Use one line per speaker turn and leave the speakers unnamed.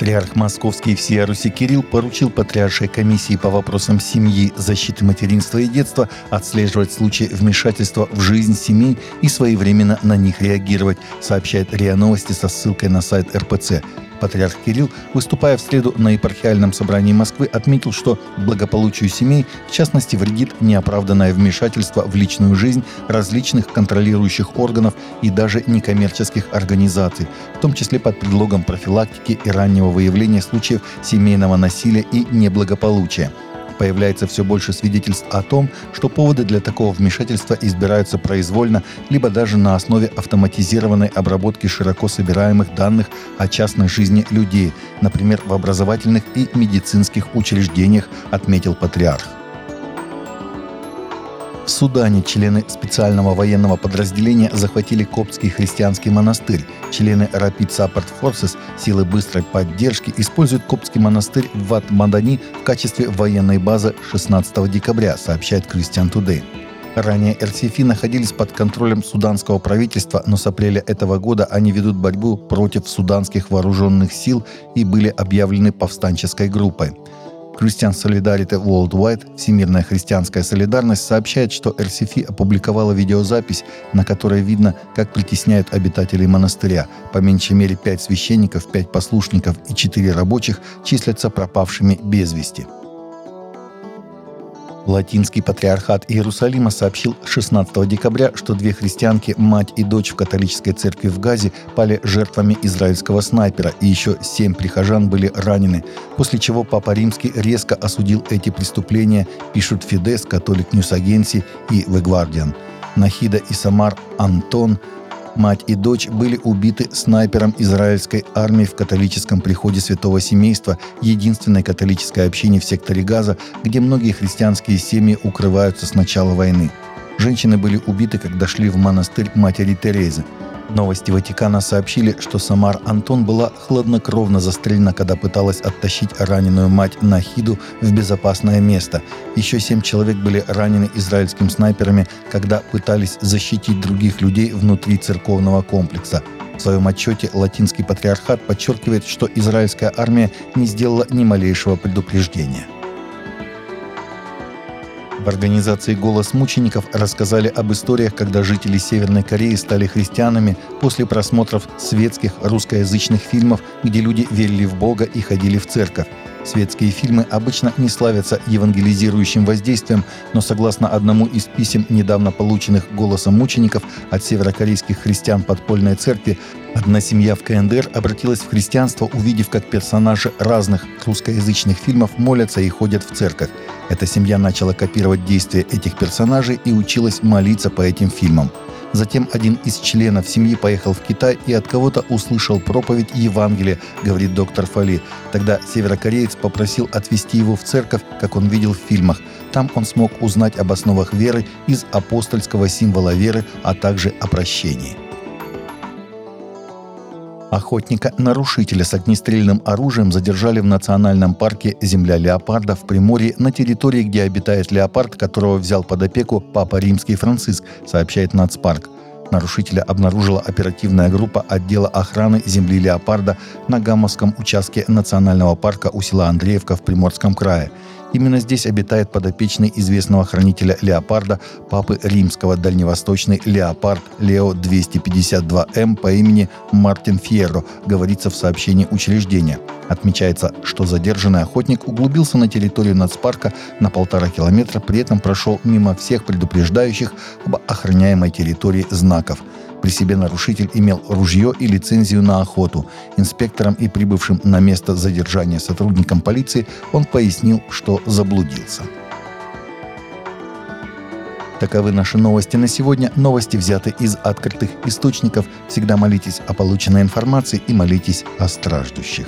Патриарх Московский и всея Руси Кирилл поручил Патриаршей комиссии по вопросам семьи, защиты материнства и детства отслеживать случаи вмешательства в жизнь семей и своевременно на них реагировать, сообщает РИА Новости со ссылкой на сайт РПЦ. Патриарх Кирилл, выступая в среду на епархиальном собрании Москвы, отметил, что благополучию семей, в частности, вредит неоправданное вмешательство в личную жизнь различных контролирующих органов и даже некоммерческих организаций, в том числе под предлогом профилактики и раннего выявления случаев семейного насилия и неблагополучия – появляется все больше свидетельств о том, что поводы для такого вмешательства избираются произвольно, либо даже на основе автоматизированной обработки широко собираемых данных о частной жизни людей, например, в образовательных и медицинских учреждениях, отметил патриарх. В Судане члены специального военного подразделения захватили коптский христианский монастырь. Члены Rapid Support Forces, силы быстрой поддержки, используют коптский монастырь в Ват-Мадани в качестве военной базы 16 декабря, сообщает Christian Today. Ранее РСФ находились под контролем суданского правительства, но с апреля этого года они ведут борьбу против суданских вооруженных сил и были объявлены повстанческой группой. Christian Solidarity Worldwide, Всемирная христианская солидарность, сообщает, что RCF опубликовала видеозапись, на которой видно, как притесняют обитателей монастыря. По меньшей мере пять священников, пять послушников и четыре рабочих числятся пропавшими без вести. Латинский патриархат Иерусалима сообщил 16 декабря, что две христианки, мать и дочь в католической церкви в Газе, пали жертвами израильского снайпера, и еще семь прихожан были ранены, после чего Папа Римский резко осудил эти преступления, пишут Фидес, Catholic News Agency и The Guardian. Нахида и Самар Антон Мать и дочь были убиты снайпером израильской армии в католическом приходе Святого Семейства, единственной католической общине в секторе Газа, где многие христианские семьи укрываются с начала войны. Женщины были убиты, когда шли в монастырь матери Терезы. Новости Ватикана сообщили, что Самар Антон была хладнокровно застрелена, когда пыталась оттащить раненую мать Нахиду в безопасное место. Еще семь человек были ранены израильскими снайперами, когда пытались защитить других людей внутри церковного комплекса. В своем отчете латинский патриархат подчеркивает, что израильская армия не сделала ни малейшего предупреждения. В организации «Голос мучеников» рассказали об историях, когда жители Северной Кореи стали христианами после просмотров светских русскоязычных фильмов, где люди верили в Бога и ходили в церковь. Светские фильмы обычно не славятся евангелизирующим воздействием, но согласно одному из писем, недавно полученных голосом мучеников от северокорейских христиан подпольной церкви, одна семья в КНДР обратилась в христианство, увидев, как персонажи разных русскоязычных фильмов молятся и ходят в церковь. Эта семья начала копировать действия этих персонажей и училась молиться по этим фильмам. Затем один из членов семьи поехал в Китай и от кого-то услышал проповедь Евангелия, говорит доктор Фали. Тогда северокореец попросил отвезти его в церковь, как он видел в фильмах. Там он смог узнать об основах веры из апостольского символа веры, а также о прощении. Охотника-нарушителя с огнестрельным оружием задержали в национальном парке «Земля леопарда» в Приморье на территории, где обитает леопард, которого взял под опеку Папа Римский Франциск, сообщает Нацпарк. Нарушителя обнаружила оперативная группа отдела охраны земли леопарда на Гамовском участке национального парка у села Андреевка в Приморском крае – Именно здесь обитает подопечный известного хранителя леопарда, папы римского дальневосточный леопард Лео 252М по имени Мартин Фьерро, говорится в сообщении учреждения. Отмечается, что задержанный охотник углубился на территорию нацпарка на полтора километра, при этом прошел мимо всех предупреждающих об охраняемой территории знаков – при себе нарушитель имел ружье и лицензию на охоту. Инспекторам и прибывшим на место задержания сотрудникам полиции он пояснил, что заблудился. Таковы наши новости на сегодня. Новости взяты из открытых источников. Всегда молитесь о полученной информации и молитесь о страждущих.